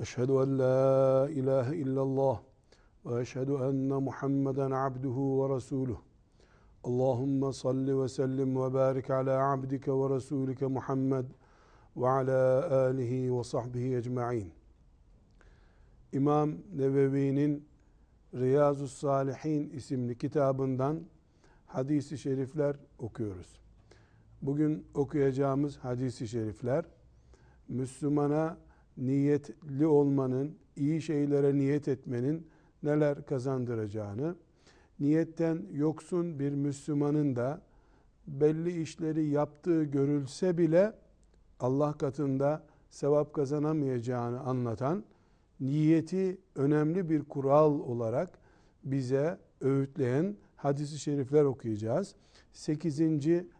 Eşhedü en la ilahe illallah ve eşhedü enne Muhammeden abduhu ve resuluh. Allahümme salli ve sellim ve barik ala abdike ve rasulike Muhammed ve ala alihi ve sahbihi ecma'in. İmam Nevevi'nin Riyazu Salihin isimli kitabından hadisi şerifler okuyoruz. Bugün okuyacağımız hadisi şerifler Müslümana niyetli olmanın, iyi şeylere niyet etmenin neler kazandıracağını, niyetten yoksun bir Müslümanın da belli işleri yaptığı görülse bile Allah katında sevap kazanamayacağını anlatan niyeti önemli bir kural olarak bize öğütleyen hadisi şerifler okuyacağız. 8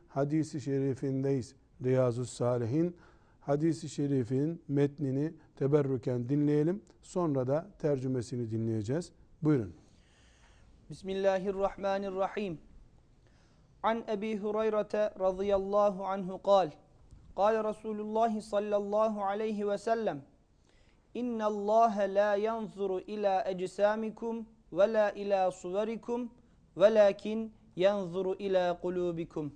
hadisi şerifindeyiz Riyazu Salihin. Hadisi şerifin metnini teberrüken dinleyelim. Sonra da tercümesini dinleyeceğiz. Buyurun. Bismillahirrahmanirrahim. An Ebi Hureyre radıyallahu anhu kal. Kale Resulullah sallallahu aleyhi ve sellem. İnna Allah la yanzuru ila ecsamikum ve la ila suverikum velakin yanzuru ila kulubikum.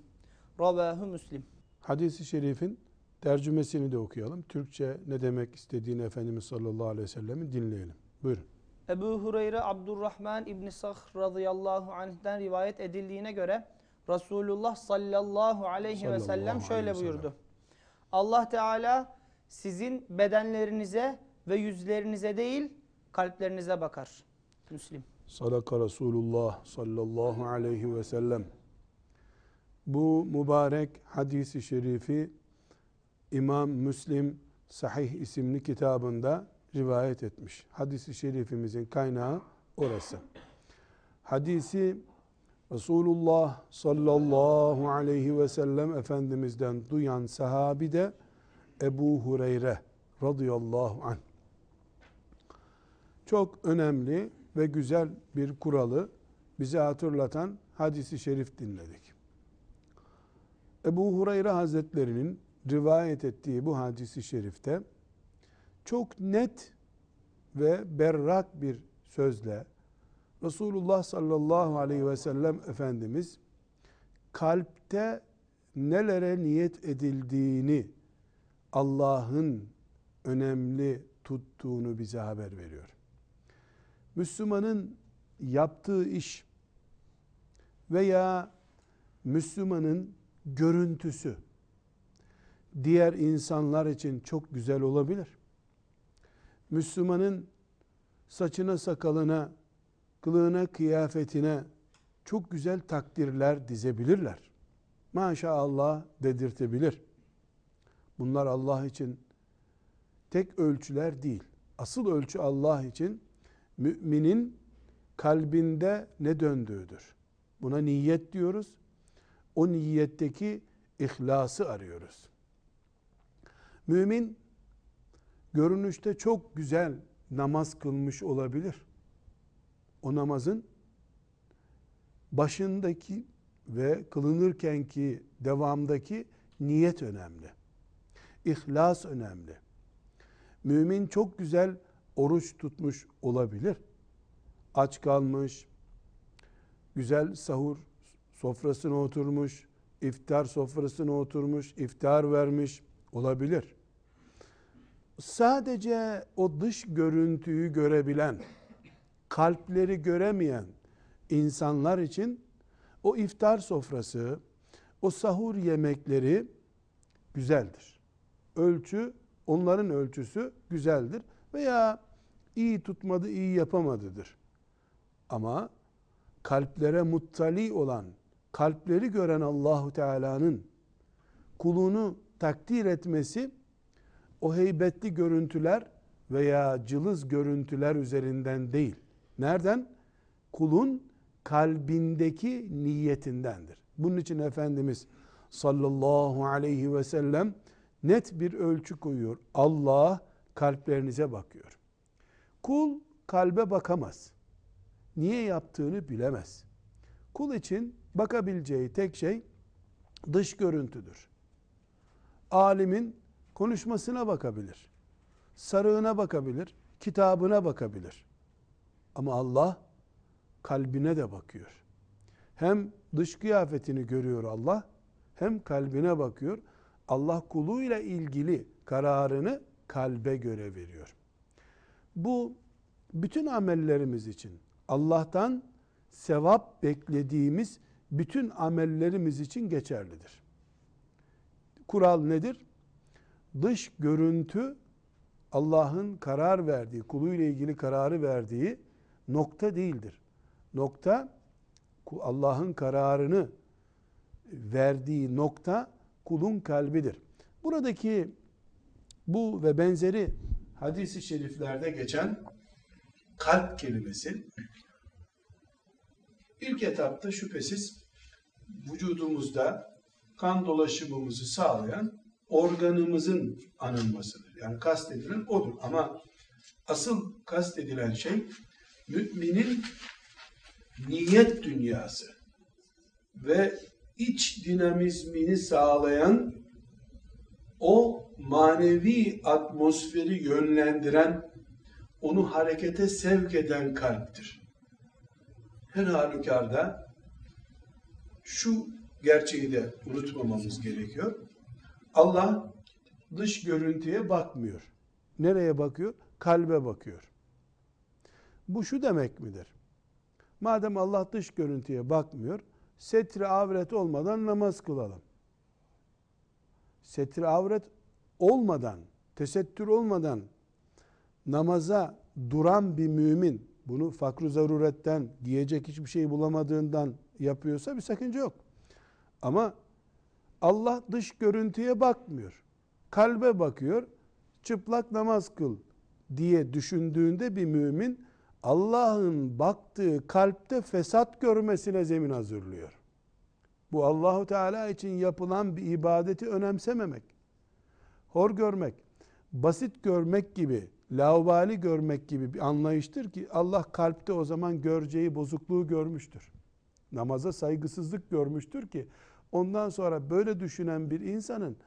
Ravahu Müslim. Hadis-i şerifin tercümesini de okuyalım. Türkçe ne demek istediğini Efendimiz sallallahu aleyhi ve sellem'i dinleyelim. Buyurun. Ebu Hureyre Abdurrahman İbni Sakh radıyallahu anh'den rivayet edildiğine göre Resulullah sallallahu aleyhi sallallahu ve sellem şöyle buyurdu. Allah Teala sizin bedenlerinize ve yüzlerinize değil kalplerinize bakar. Müslim. Sadaka Resulullah sallallahu aleyhi ve sellem. Bu mübarek hadisi şerifi İmam Müslim Sahih isimli kitabında rivayet etmiş. Hadisi şerifimizin kaynağı orası. Hadisi Resulullah sallallahu aleyhi ve sellem Efendimiz'den duyan sahabi de Ebu Hureyre radıyallahu anh. Çok önemli ve güzel bir kuralı bize hatırlatan hadisi şerif dinledik. Ebu Hureyre Hazretlerinin rivayet ettiği bu hadisi şerifte çok net ve berrak bir sözle Resulullah sallallahu aleyhi ve sellem Efendimiz kalpte nelere niyet edildiğini Allah'ın önemli tuttuğunu bize haber veriyor. Müslümanın yaptığı iş veya Müslümanın görüntüsü diğer insanlar için çok güzel olabilir. Müslümanın saçına sakalına, kılığına kıyafetine çok güzel takdirler dizebilirler. Maşallah dedirtebilir. Bunlar Allah için tek ölçüler değil. Asıl ölçü Allah için müminin kalbinde ne döndüğüdür. Buna niyet diyoruz o niyetteki ihlası arıyoruz. Mümin görünüşte çok güzel namaz kılmış olabilir. O namazın başındaki ve kılınırkenki devamdaki niyet önemli. İhlas önemli. Mümin çok güzel oruç tutmuş olabilir. Aç kalmış, güzel sahur sofrasına oturmuş, iftar sofrasına oturmuş, iftar vermiş olabilir. Sadece o dış görüntüyü görebilen, kalpleri göremeyen insanlar için o iftar sofrası, o sahur yemekleri güzeldir. Ölçü, onların ölçüsü güzeldir. Veya iyi tutmadı, iyi yapamadıdır. Ama kalplere muttali olan, kalpleri gören Allahu Teala'nın kulunu takdir etmesi o heybetli görüntüler veya cılız görüntüler üzerinden değil. Nereden? Kulun kalbindeki niyetindendir. Bunun için Efendimiz sallallahu aleyhi ve sellem net bir ölçü koyuyor. Allah kalplerinize bakıyor. Kul kalbe bakamaz. Niye yaptığını bilemez. Kul için bakabileceği tek şey dış görüntüdür. Alimin konuşmasına bakabilir. Sarığına bakabilir, kitabına bakabilir. Ama Allah kalbine de bakıyor. Hem dış kıyafetini görüyor Allah, hem kalbine bakıyor. Allah kuluyla ilgili kararını kalbe göre veriyor. Bu bütün amellerimiz için Allah'tan sevap beklediğimiz bütün amellerimiz için geçerlidir. Kural nedir? Dış görüntü Allah'ın karar verdiği, kuluyla ilgili kararı verdiği nokta değildir. Nokta Allah'ın kararını verdiği nokta kulun kalbidir. Buradaki bu ve benzeri hadisi şeriflerde geçen kalp kelimesi ilk etapta şüphesiz vücudumuzda kan dolaşımımızı sağlayan organımızın anılmasıdır. Yani kastedilen odur. Ama asıl kastedilen şey müminin niyet dünyası ve iç dinamizmini sağlayan o manevi atmosferi yönlendiren onu harekete sevk eden kalptir. Her halükarda şu gerçeği de unutmamamız gerekiyor. Allah dış görüntüye bakmıyor. Nereye bakıyor? Kalbe bakıyor. Bu şu demek midir? Madem Allah dış görüntüye bakmıyor, setri avret olmadan namaz kılalım. Setri avret olmadan, tesettür olmadan namaza duran bir mümin bunu fakru zaruretten giyecek hiçbir şey bulamadığından yapıyorsa bir sakınca yok. Ama Allah dış görüntüye bakmıyor. Kalbe bakıyor. Çıplak namaz kıl diye düşündüğünde bir mümin Allah'ın baktığı kalpte fesat görmesine zemin hazırlıyor. Bu Allahu Teala için yapılan bir ibadeti önemsememek, hor görmek, basit görmek gibi, laubali görmek gibi bir anlayıştır ki Allah kalpte o zaman göreceği bozukluğu görmüştür. Namaza saygısızlık görmüştür ki ondan sonra böyle düşünen bir insanın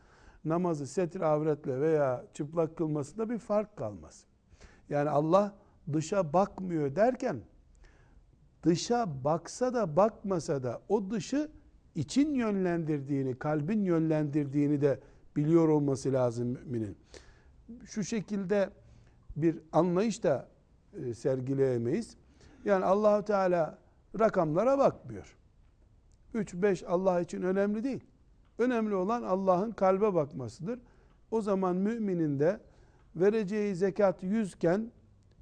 namazı setir avretle veya çıplak kılmasında bir fark kalmaz. Yani Allah dışa bakmıyor derken dışa baksa da bakmasa da o dışı için yönlendirdiğini, kalbin yönlendirdiğini de biliyor olması lazım müminin. Şu şekilde bir anlayış da e, sergileyemeyiz. Yani Allahu Teala rakamlara bakmıyor. 3-5 Allah için önemli değil. Önemli olan Allah'ın kalbe bakmasıdır. O zaman müminin de vereceği zekat 100 iken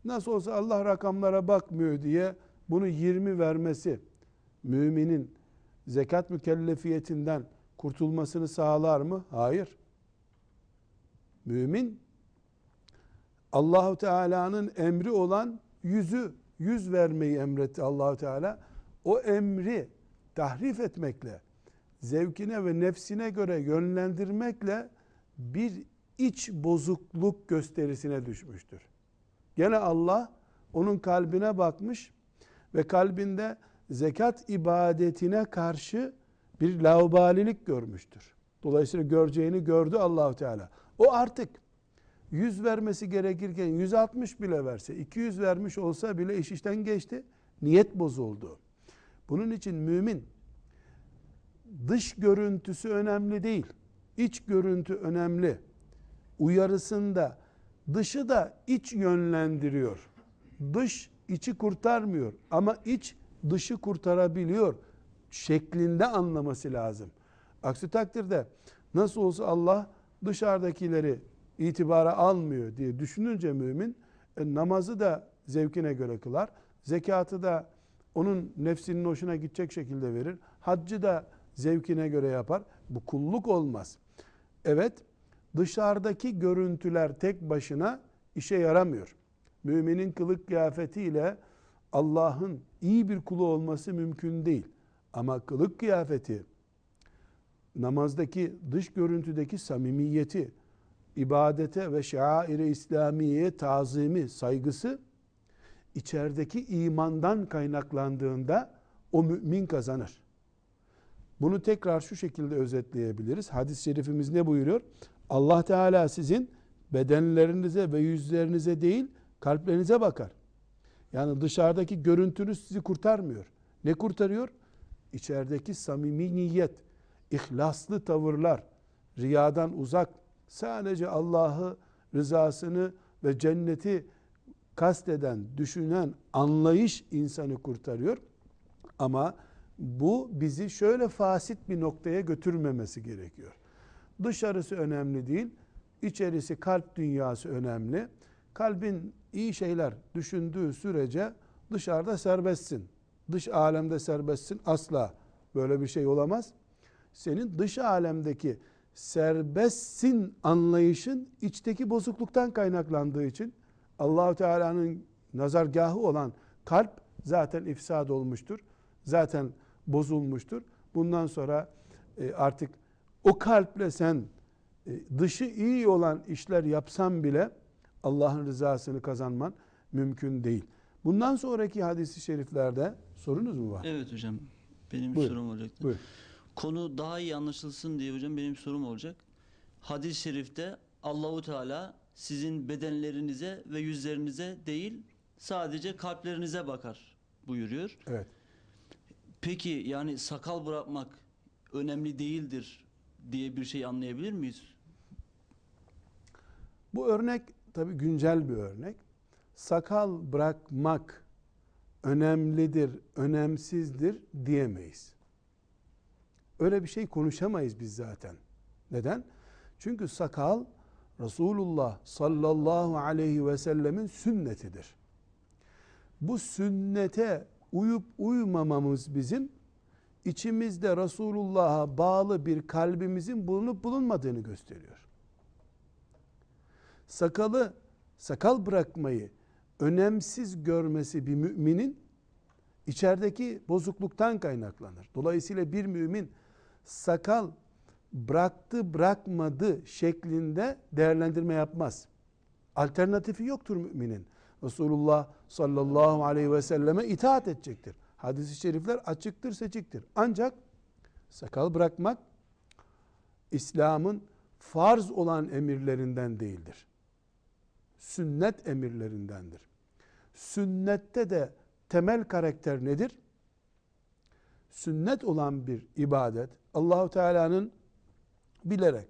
nasıl olsa Allah rakamlara bakmıyor diye bunu 20 vermesi müminin zekat mükellefiyetinden kurtulmasını sağlar mı? Hayır. Mümin Allahu Teala'nın emri olan yüzü yüz vermeyi emretti Allahu Teala. O emri tahrif etmekle, zevkine ve nefsine göre yönlendirmekle bir iç bozukluk gösterisine düşmüştür. Gene Allah onun kalbine bakmış ve kalbinde zekat ibadetine karşı bir laubalilik görmüştür. Dolayısıyla göreceğini gördü Allahu Teala. O artık 100 vermesi gerekirken 160 bile verse, 200 vermiş olsa bile iş işten geçti. Niyet bozuldu. Bunun için mümin dış görüntüsü önemli değil. İç görüntü önemli. Uyarısında dışı da iç yönlendiriyor. Dış içi kurtarmıyor ama iç dışı kurtarabiliyor şeklinde anlaması lazım. Aksi takdirde nasıl olsa Allah dışarıdakileri itibara almıyor diye düşününce mümin e, namazı da zevkine göre kılar. Zekatı da onun nefsinin hoşuna gidecek şekilde verir. Haccı da zevkine göre yapar. Bu kulluk olmaz. Evet dışarıdaki görüntüler tek başına işe yaramıyor. Müminin kılık kıyafetiyle Allah'ın iyi bir kulu olması mümkün değil. Ama kılık kıyafeti, namazdaki dış görüntüdeki samimiyeti, ibadete ve şair-i İslamiye'ye tazimi, saygısı içerideki imandan kaynaklandığında o mümin kazanır. Bunu tekrar şu şekilde özetleyebiliriz. Hadis-i şerifimiz ne buyuruyor? Allah Teala sizin bedenlerinize ve yüzlerinize değil kalplerinize bakar. Yani dışarıdaki görüntünüz sizi kurtarmıyor. Ne kurtarıyor? İçerideki samimi niyet, ihlaslı tavırlar, riyadan uzak, sadece Allah'ı, rızasını ve cenneti kasteden, düşünen anlayış insanı kurtarıyor. Ama bu bizi şöyle fasit bir noktaya götürmemesi gerekiyor. Dışarısı önemli değil, içerisi kalp dünyası önemli. Kalbin iyi şeyler düşündüğü sürece dışarıda serbestsin. Dış alemde serbestsin asla böyle bir şey olamaz. Senin dış alemdeki serbestsin anlayışın içteki bozukluktan kaynaklandığı için Allahu Teala'nın nazargahı olan kalp zaten ifsad olmuştur. Zaten bozulmuştur. Bundan sonra e, artık o kalple sen e, dışı iyi olan işler yapsan bile Allah'ın rızasını kazanman mümkün değil. Bundan sonraki hadisi şeriflerde sorunuz mu var? Evet hocam. Benim Buyurun. sorum olacaktı. Buyur. Konu daha iyi anlaşılsın diye hocam benim sorum olacak. Hadis-i şerifte Allahu Teala sizin bedenlerinize ve yüzlerinize değil sadece kalplerinize bakar buyuruyor. Evet. Peki yani sakal bırakmak önemli değildir diye bir şey anlayabilir miyiz? Bu örnek tabi güncel bir örnek. Sakal bırakmak önemlidir, önemsizdir diyemeyiz. Öyle bir şey konuşamayız biz zaten. Neden? Çünkü sakal Resulullah sallallahu aleyhi ve sellemin sünnetidir. Bu sünnete uyup uymamamız bizim içimizde Resulullah'a bağlı bir kalbimizin bulunup bulunmadığını gösteriyor. Sakalı, sakal bırakmayı önemsiz görmesi bir müminin içerideki bozukluktan kaynaklanır. Dolayısıyla bir mümin sakal bıraktı bırakmadı şeklinde değerlendirme yapmaz. Alternatifi yoktur müminin. Resulullah sallallahu aleyhi ve selleme itaat edecektir. Hadis-i şerifler açıktır seçiktir. Ancak sakal bırakmak İslam'ın farz olan emirlerinden değildir. Sünnet emirlerindendir. Sünnette de temel karakter nedir? Sünnet olan bir ibadet Allahu Teala'nın bilerek,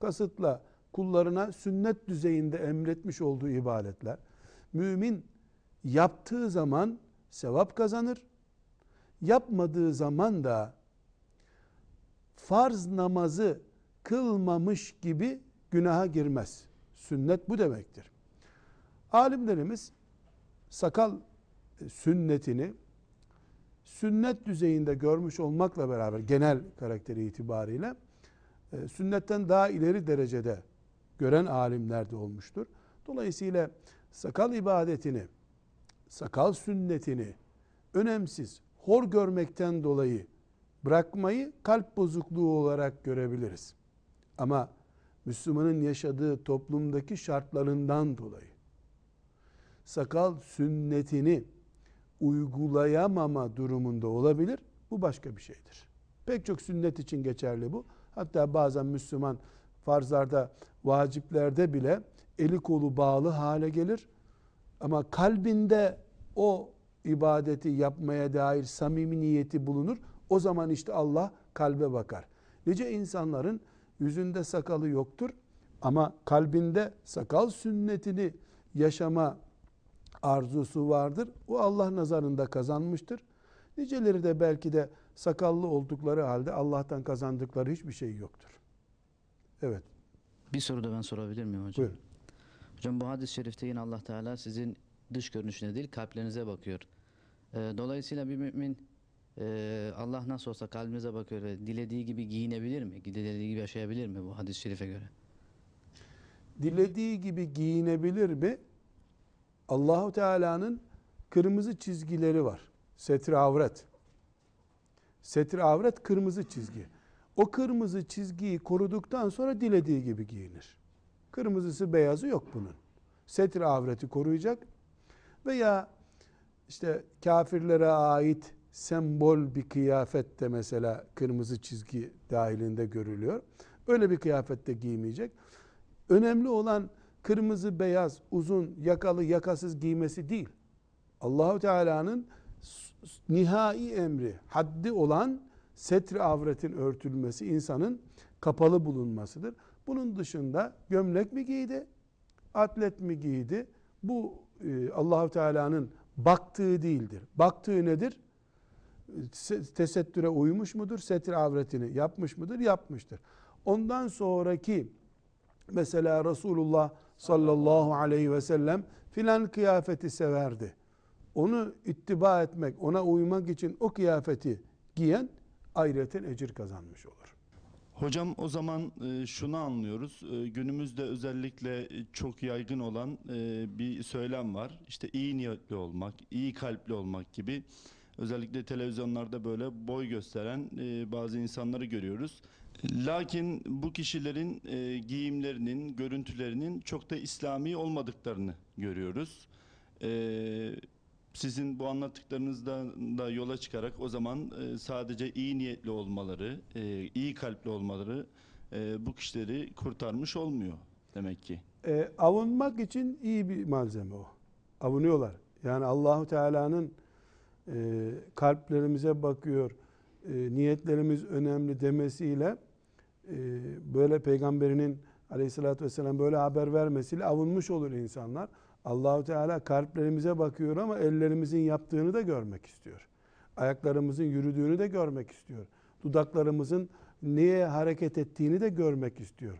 kasıtla kullarına sünnet düzeyinde emretmiş olduğu ibadetler. Mümin yaptığı zaman sevap kazanır. Yapmadığı zaman da farz namazı kılmamış gibi günaha girmez. Sünnet bu demektir. Alimlerimiz sakal sünnetini sünnet düzeyinde görmüş olmakla beraber genel karakteri itibariyle e, sünnetten daha ileri derecede gören alimler de olmuştur. Dolayısıyla sakal ibadetini, sakal sünnetini önemsiz, hor görmekten dolayı bırakmayı kalp bozukluğu olarak görebiliriz. Ama Müslümanın yaşadığı toplumdaki şartlarından dolayı sakal sünnetini uygulayamama durumunda olabilir. Bu başka bir şeydir. Pek çok sünnet için geçerli bu. Hatta bazen Müslüman farzlarda, vaciplerde bile eli kolu bağlı hale gelir. Ama kalbinde o ibadeti yapmaya dair samimi niyeti bulunur. O zaman işte Allah kalbe bakar. Nice insanların yüzünde sakalı yoktur ama kalbinde sakal sünnetini yaşama arzusu vardır. O Allah nazarında kazanmıştır. Niceleri de belki de sakallı oldukları halde Allah'tan kazandıkları hiçbir şey yoktur. Evet. Bir soru da ben sorabilir miyim hocam? Buyurun. Hocam bu hadis-i şerifte yine Allah Teala sizin dış görünüşüne değil kalplerinize bakıyor. Ee, dolayısıyla bir mümin e, Allah nasıl olsa kalbimize bakıyor ve dilediği gibi giyinebilir mi? Dilediği gibi yaşayabilir mi bu hadis-i şerife göre? dilediği gibi giyinebilir mi? Allahu Teala'nın kırmızı çizgileri var. Setre avret. Setre avret kırmızı çizgi. O kırmızı çizgiyi koruduktan sonra dilediği gibi giyinir. Kırmızısı beyazı yok bunun. Setre avreti koruyacak veya işte kafirlere ait sembol bir kıyafette mesela kırmızı çizgi dahilinde görülüyor. Öyle bir kıyafette giymeyecek. Önemli olan kırmızı, beyaz, uzun, yakalı, yakasız giymesi değil. Allahu Teala'nın nihai emri, haddi olan setri avretin örtülmesi insanın kapalı bulunmasıdır. Bunun dışında gömlek mi giydi, atlet mi giydi? Bu e, Allahu Teala'nın baktığı değildir. Baktığı nedir? Tesettüre uymuş mudur? Setri avretini yapmış mıdır? Yapmıştır. Ondan sonraki mesela Resulullah sallallahu aleyhi ve sellem filan kıyafeti severdi. Onu ittiba etmek, ona uymak için o kıyafeti giyen ayrıca ecir kazanmış olur. Hocam o zaman e, şunu anlıyoruz. E, günümüzde özellikle e, çok yaygın olan bir söylem var. İşte iyi niyetli olmak, iyi kalpli olmak gibi. Özellikle televizyonlarda böyle boy gösteren bazı insanları görüyoruz. Lakin bu kişilerin giyimlerinin, görüntülerinin çok da İslami olmadıklarını görüyoruz. Sizin bu anlattıklarınızdan da yola çıkarak o zaman e, sadece iyi niyetli olmaları, e, iyi kalpli olmaları e, bu kişileri kurtarmış olmuyor demek ki. E, avunmak için iyi bir malzeme o. Avunuyorlar. Yani Allahu Teala'nın e, kalplerimize bakıyor, e, niyetlerimiz önemli demesiyle e, böyle peygamberinin aleyhissalatü vesselam böyle haber vermesiyle avunmuş olur insanlar. Allahu Teala kalplerimize bakıyor ama ellerimizin yaptığını da görmek istiyor. Ayaklarımızın yürüdüğünü de görmek istiyor. Dudaklarımızın neye hareket ettiğini de görmek istiyor.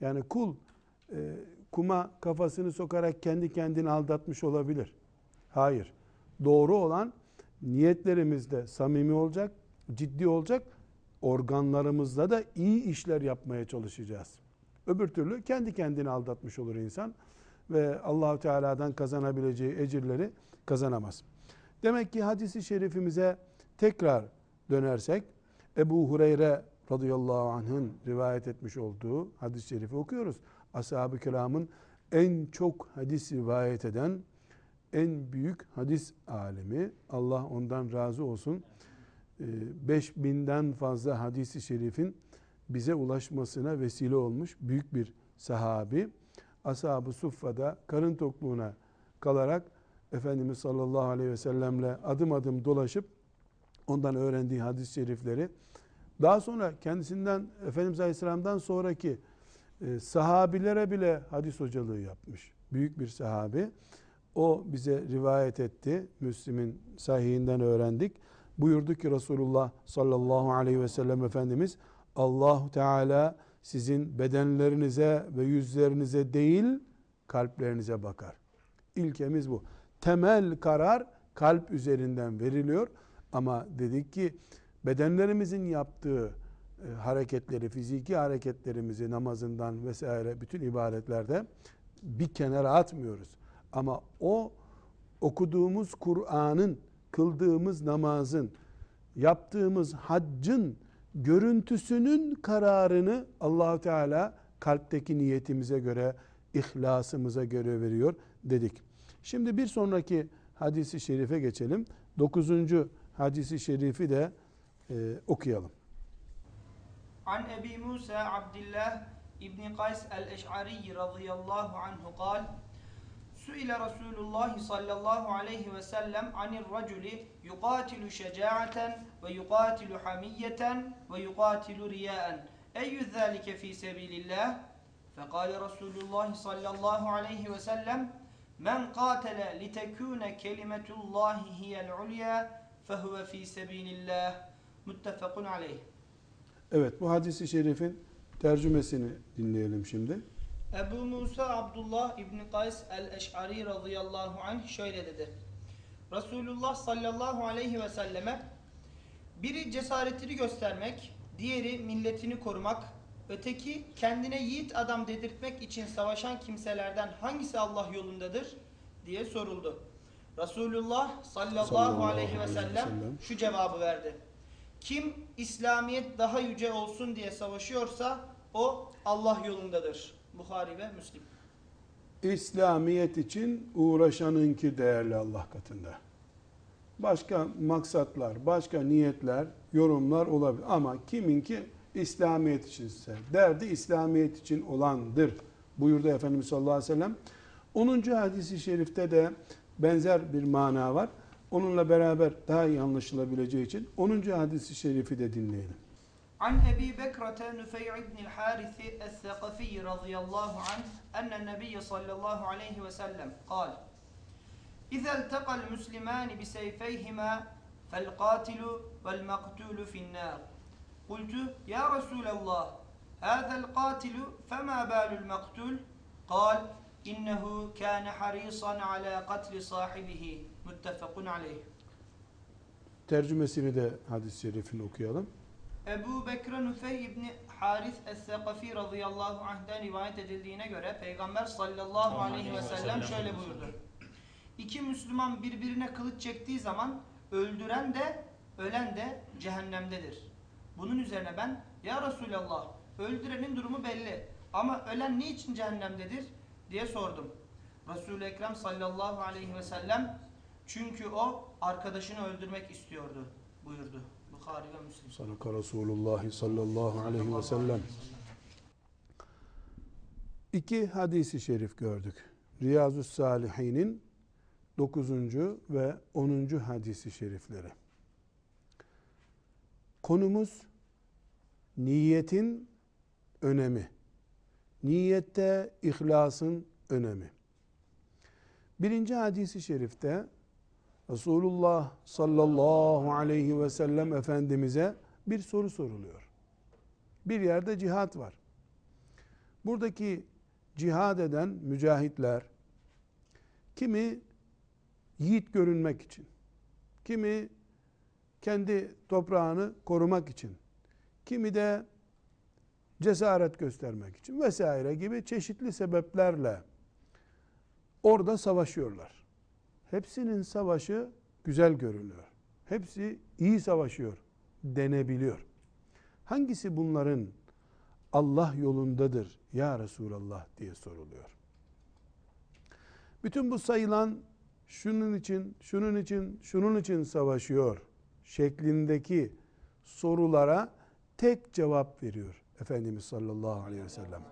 Yani kul e, kuma kafasını sokarak kendi kendini aldatmış olabilir. Hayır. Doğru olan niyetlerimizde samimi olacak, ciddi olacak. Organlarımızda da iyi işler yapmaya çalışacağız. Öbür türlü kendi kendini aldatmış olur insan ve Allahu Teala'dan kazanabileceği ecirleri kazanamaz. Demek ki hadisi şerifimize tekrar dönersek Ebu Hureyre radıyallahu anh'ın rivayet etmiş olduğu hadis-i şerifi okuyoruz. Ashab-ı kiramın en çok hadis rivayet eden en büyük hadis alimi Allah ondan razı olsun 5000'den ee, fazla hadisi şerifin bize ulaşmasına vesile olmuş büyük bir sahabi ashab-ı suffada karın tokluğuna kalarak Efendimiz sallallahu aleyhi ve sellemle adım adım dolaşıp ondan öğrendiği hadis-i şerifleri daha sonra kendisinden Efendimiz Aleyhisselam'dan sonraki e, sahabilere bile hadis hocalığı yapmış. Büyük bir sahabi. O bize rivayet etti. Müslim'in sahihinden öğrendik. Buyurdu ki Resulullah sallallahu aleyhi ve sellem Efendimiz Allahu Teala sizin bedenlerinize ve yüzlerinize değil kalplerinize bakar. İlkemiz bu. Temel karar kalp üzerinden veriliyor ama dedik ki bedenlerimizin yaptığı e, hareketleri, fiziki hareketlerimizi namazından vesaire bütün ibadetlerde bir kenara atmıyoruz. Ama o okuduğumuz Kur'an'ın, kıldığımız namazın, yaptığımız haccın görüntüsünün kararını Allahu Teala kalpteki niyetimize göre, ihlasımıza göre veriyor dedik. Şimdi bir sonraki hadisi şerife geçelim. Dokuzuncu hadisi şerifi de e, okuyalım. An Ebi Musa Abdullah İbni Kays el-Eş'ari radıyallahu anhu kal Suile Resulullah sallallahu aleyhi ve sellem anir raculi yuqatilu şeca'aten ve yuqatilu hamiyeten ve yuqatilu riyaen. Eyyü zâlike fî sebilillah? Fekale Resulullah sallallahu aleyhi ve sellem Men qatele litekûne kelimetullahi hiyel ulya fehuve fî sebilillah. Muttefakun aleyh. Evet bu hadisi şerifin tercümesini dinleyelim şimdi. Ebu Musa Abdullah İbni Kays el-Eş'ari radıyallahu anh şöyle dedi. Resulullah sallallahu aleyhi ve selleme biri cesaretini göstermek, diğeri milletini korumak, Öteki kendine yiğit adam dedirtmek için savaşan kimselerden hangisi Allah yolundadır diye soruldu. Resulullah sallallahu, Sallallahu aleyhi ve sellem. şu cevabı verdi. Kim İslamiyet daha yüce olsun diye savaşıyorsa o Allah yolundadır. Bukhari ve Müslim. İslamiyet için uğraşanınki değerli Allah katında. Başka maksatlar, başka niyetler, yorumlar olabilir. Ama kiminki İslamiyet içinse, derdi İslamiyet için olandır buyurdu Efendimiz sallallahu aleyhi ve sellem. 10. hadisi şerifte de benzer bir mana var. Onunla beraber daha iyi anlaşılabileceği için 10. hadisi şerifi de dinleyelim. عن أبي بكرة نفيع بن الحارث الثقفي رضي الله عنه أن النبي صلى الله عليه وسلم قال إذا التقى المسلمان بسيفيهما فالقاتل والمقتول في النار. قلت يا رسول الله هذا القاتل فما بال المقتول؟ قال إنه كان حريصا على قتل صاحبه. متفق عليه. Tercümesini de hadis-i şerifini okuyalım. Ebu Bekir Nüfey İbni Haris Es-Sakafi radıyallahu anh'den rivayet edildiğine göre Peygamber sallallahu aleyhi ve sellem şöyle buyurdu. İki Müslüman birbirine kılıç çektiği zaman öldüren de ölen de cehennemdedir. Bunun üzerine ben ya Resulallah öldürenin durumu belli ama ölen niçin cehennemdedir diye sordum. Resul-i Ekrem sallallahu aleyhi ve sellem çünkü o arkadaşını öldürmek istiyordu buyurdu. Bukhari ve Müslim. Sadaka Resulullah sallallahu aleyhi ve sellem. İki hadisi şerif gördük. Riyazu Salihin'in 9. ve 10. hadisi şerifleri. Konumuz niyetin önemi. Niyette ihlasın önemi. Birinci hadisi şerifte Resulullah sallallahu aleyhi ve sellem Efendimiz'e bir soru soruluyor. Bir yerde cihat var. Buradaki cihad eden mücahitler kimi yiğit görünmek için, kimi kendi toprağını korumak için, kimi de cesaret göstermek için vesaire gibi çeşitli sebeplerle orada savaşıyorlar. Hepsinin savaşı güzel görünüyor. Hepsi iyi savaşıyor denebiliyor. Hangisi bunların Allah yolundadır ya Resulallah diye soruluyor. Bütün bu sayılan şunun için, şunun için, şunun için savaşıyor şeklindeki sorulara tek cevap veriyor Efendimiz sallallahu aleyhi ve sellem.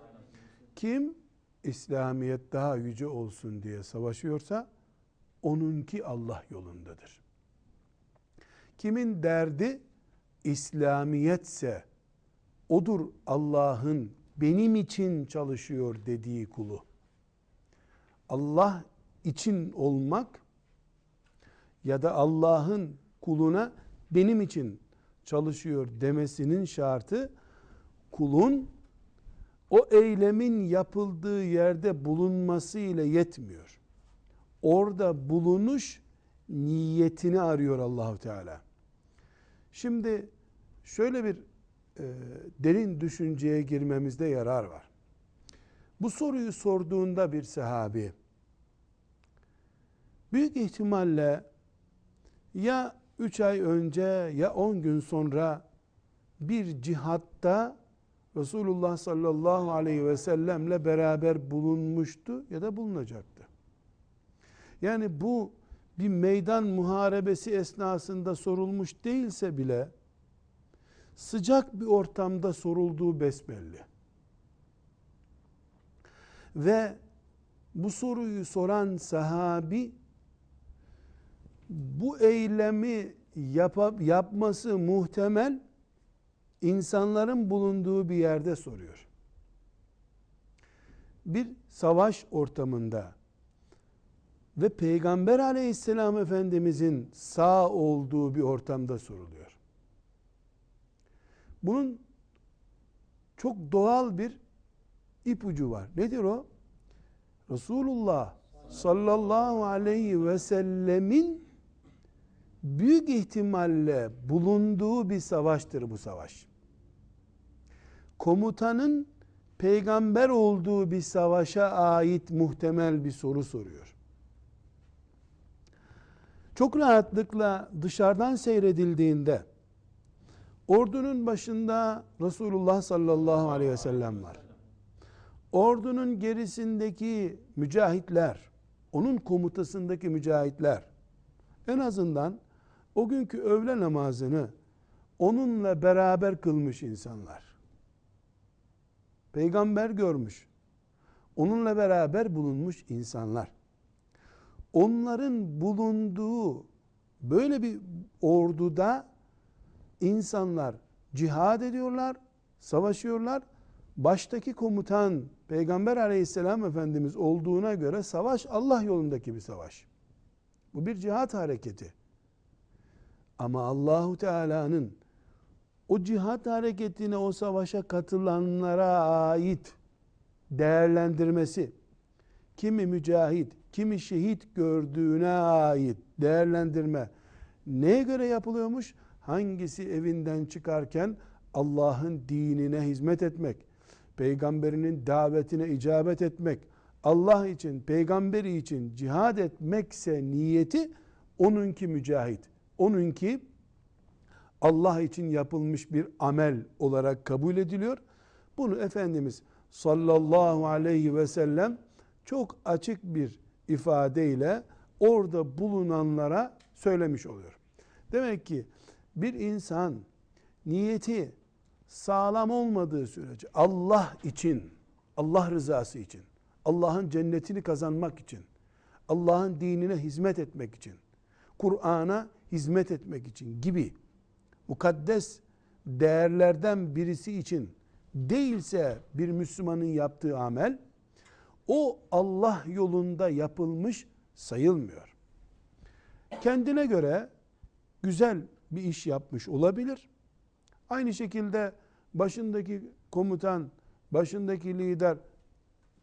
Kim İslamiyet daha yüce olsun diye savaşıyorsa onunki Allah yolundadır. Kimin derdi İslamiyetse odur Allah'ın benim için çalışıyor dediği kulu. Allah için olmak ya da Allah'ın kuluna benim için çalışıyor demesinin şartı kulun o eylemin yapıldığı yerde bulunması ile yetmiyor. Orada bulunuş niyetini arıyor Allahu Teala. Şimdi şöyle bir e, derin düşünceye girmemizde yarar var. Bu soruyu sorduğunda bir sahabi büyük ihtimalle ya 3 ay önce ya 10 gün sonra bir cihatta Resulullah sallallahu aleyhi ve sellemle beraber bulunmuştu ya da bulunacaktı. Yani bu bir meydan muharebesi esnasında sorulmuş değilse bile sıcak bir ortamda sorulduğu besbelli. Ve bu soruyu soran sahabi bu eylemi yapıp, yapması muhtemel insanların bulunduğu bir yerde soruyor. Bir savaş ortamında ve Peygamber aleyhisselam efendimizin sağ olduğu bir ortamda soruluyor. Bunun çok doğal bir ipucu var. Nedir o? Resulullah sallallahu aleyhi ve sellemin büyük ihtimalle bulunduğu bir savaştır bu savaş. komutanın peygamber olduğu bir savaşa ait muhtemel bir soru soruyor. Çok rahatlıkla dışarıdan seyredildiğinde ordunun başında Resulullah sallallahu aleyhi ve sellem var. Ordunun gerisindeki mücahitler, onun komutasındaki mücahitler en azından o günkü öğle namazını onunla beraber kılmış insanlar. Peygamber görmüş. Onunla beraber bulunmuş insanlar. Onların bulunduğu böyle bir orduda insanlar cihad ediyorlar, savaşıyorlar. Baştaki komutan Peygamber aleyhisselam Efendimiz olduğuna göre savaş Allah yolundaki bir savaş. Bu bir cihat hareketi. Ama Allahu Teala'nın o cihat hareketine, o savaşa katılanlara ait değerlendirmesi, kimi mücahit, kimi şehit gördüğüne ait değerlendirme neye göre yapılıyormuş? Hangisi evinden çıkarken Allah'ın dinine hizmet etmek, peygamberinin davetine icabet etmek, Allah için, peygamberi için cihad etmekse niyeti onunki mücahit, onunki Allah için yapılmış bir amel olarak kabul ediliyor. Bunu Efendimiz sallallahu aleyhi ve sellem çok açık bir ifadeyle orada bulunanlara söylemiş oluyor. Demek ki bir insan niyeti sağlam olmadığı sürece Allah için, Allah rızası için, Allah'ın cennetini kazanmak için, Allah'ın dinine hizmet etmek için, Kur'an'a hizmet etmek için gibi mukaddes değerlerden birisi için değilse bir Müslümanın yaptığı amel o Allah yolunda yapılmış sayılmıyor. Kendine göre güzel bir iş yapmış olabilir. Aynı şekilde başındaki komutan, başındaki lider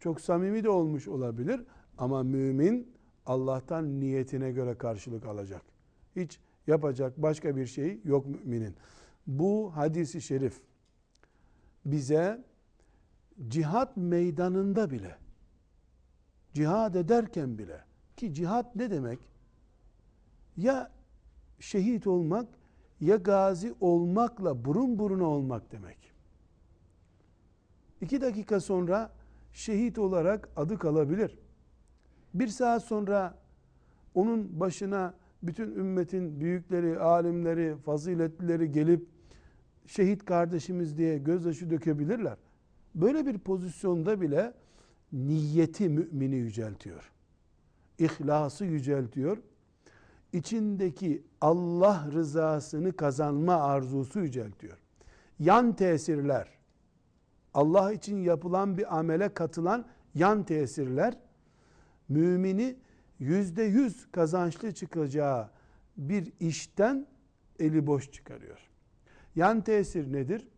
çok samimi de olmuş olabilir ama mümin Allah'tan niyetine göre karşılık alacak. Hiç yapacak başka bir şey yok müminin. Bu hadisi şerif bize cihat meydanında bile cihad ederken bile ki cihat ne demek? Ya şehit olmak ya gazi olmakla burun buruna olmak demek. İki dakika sonra şehit olarak adı kalabilir. Bir saat sonra onun başına bütün ümmetin büyükleri, alimleri, faziletlileri gelip şehit kardeşimiz diye gözyaşı dökebilirler. Böyle bir pozisyonda bile niyeti mümini yüceltiyor. İhlası yüceltiyor. İçindeki Allah rızasını kazanma arzusu yüceltiyor. Yan tesirler, Allah için yapılan bir amele katılan yan tesirler, mümini yüzde yüz kazançlı çıkacağı bir işten eli boş çıkarıyor. Yan tesir nedir?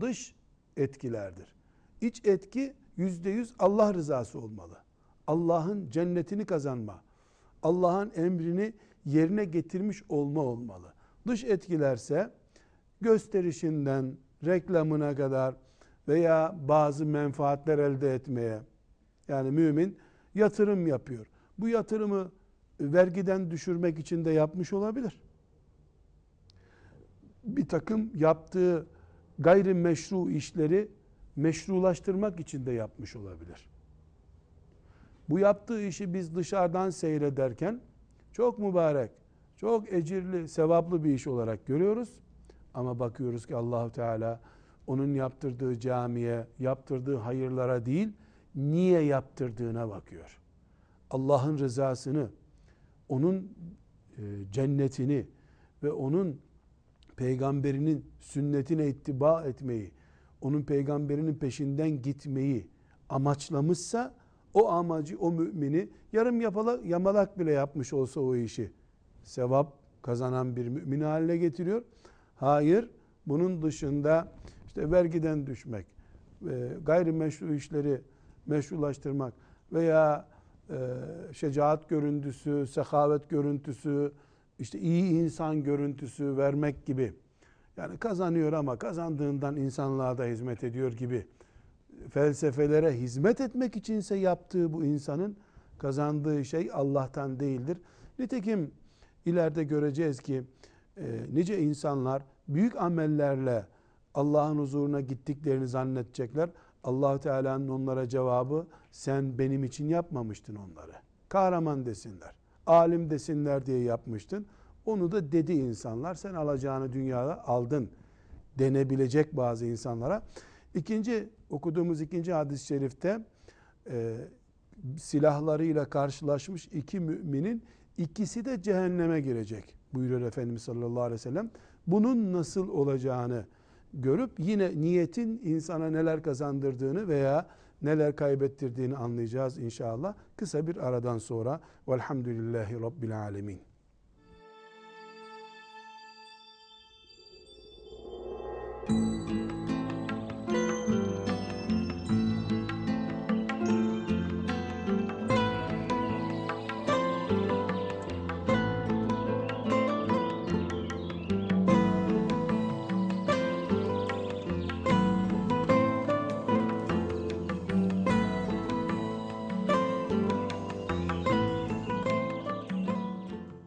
Dış etkilerdir. İç etki yüzde yüz Allah rızası olmalı. Allah'ın cennetini kazanma, Allah'ın emrini yerine getirmiş olma olmalı. Dış etkilerse gösterişinden reklamına kadar veya bazı menfaatler elde etmeye yani mümin yatırım yapıyor. Bu yatırımı vergiden düşürmek için de yapmış olabilir. Bir takım yaptığı gayrimeşru işleri meşrulaştırmak için de yapmış olabilir. Bu yaptığı işi biz dışarıdan seyrederken çok mübarek, çok ecirli, sevaplı bir iş olarak görüyoruz. Ama bakıyoruz ki Allahu Teala onun yaptırdığı camiye, yaptırdığı hayırlara değil, niye yaptırdığına bakıyor. Allah'ın rızasını, onun e, cennetini ve onun peygamberinin sünnetine ittiba etmeyi, onun peygamberinin peşinden gitmeyi amaçlamışsa o amacı, o mümini yarım yapala, yamalak bile yapmış olsa o işi sevap kazanan bir mümin haline getiriyor. Hayır, bunun dışında işte vergiden düşmek, e, gayrimeşru işleri meşrulaştırmak veya e, şecaat görüntüsü, sehavet görüntüsü, işte iyi insan görüntüsü vermek gibi Yani kazanıyor ama kazandığından insanlığa da hizmet ediyor gibi felsefelere hizmet etmek içinse yaptığı bu insanın kazandığı şey Allah'tan değildir. Nitekim ileride göreceğiz ki e, nice insanlar büyük amellerle Allah'ın huzuruna gittiklerini zannedecekler. allah Teala'nın onlara cevabı sen benim için yapmamıştın onları. Kahraman desinler, alim desinler diye yapmıştın. Onu da dedi insanlar sen alacağını dünyada aldın denebilecek bazı insanlara. İkinci okuduğumuz ikinci hadis-i şerifte e, silahlarıyla karşılaşmış iki müminin ikisi de cehenneme girecek buyuruyor Efendimiz sallallahu aleyhi ve sellem. Bunun nasıl olacağını görüp yine niyetin insana neler kazandırdığını veya neler kaybettirdiğini anlayacağız inşallah. Kısa bir aradan sonra velhamdülillahi rabbil alemin.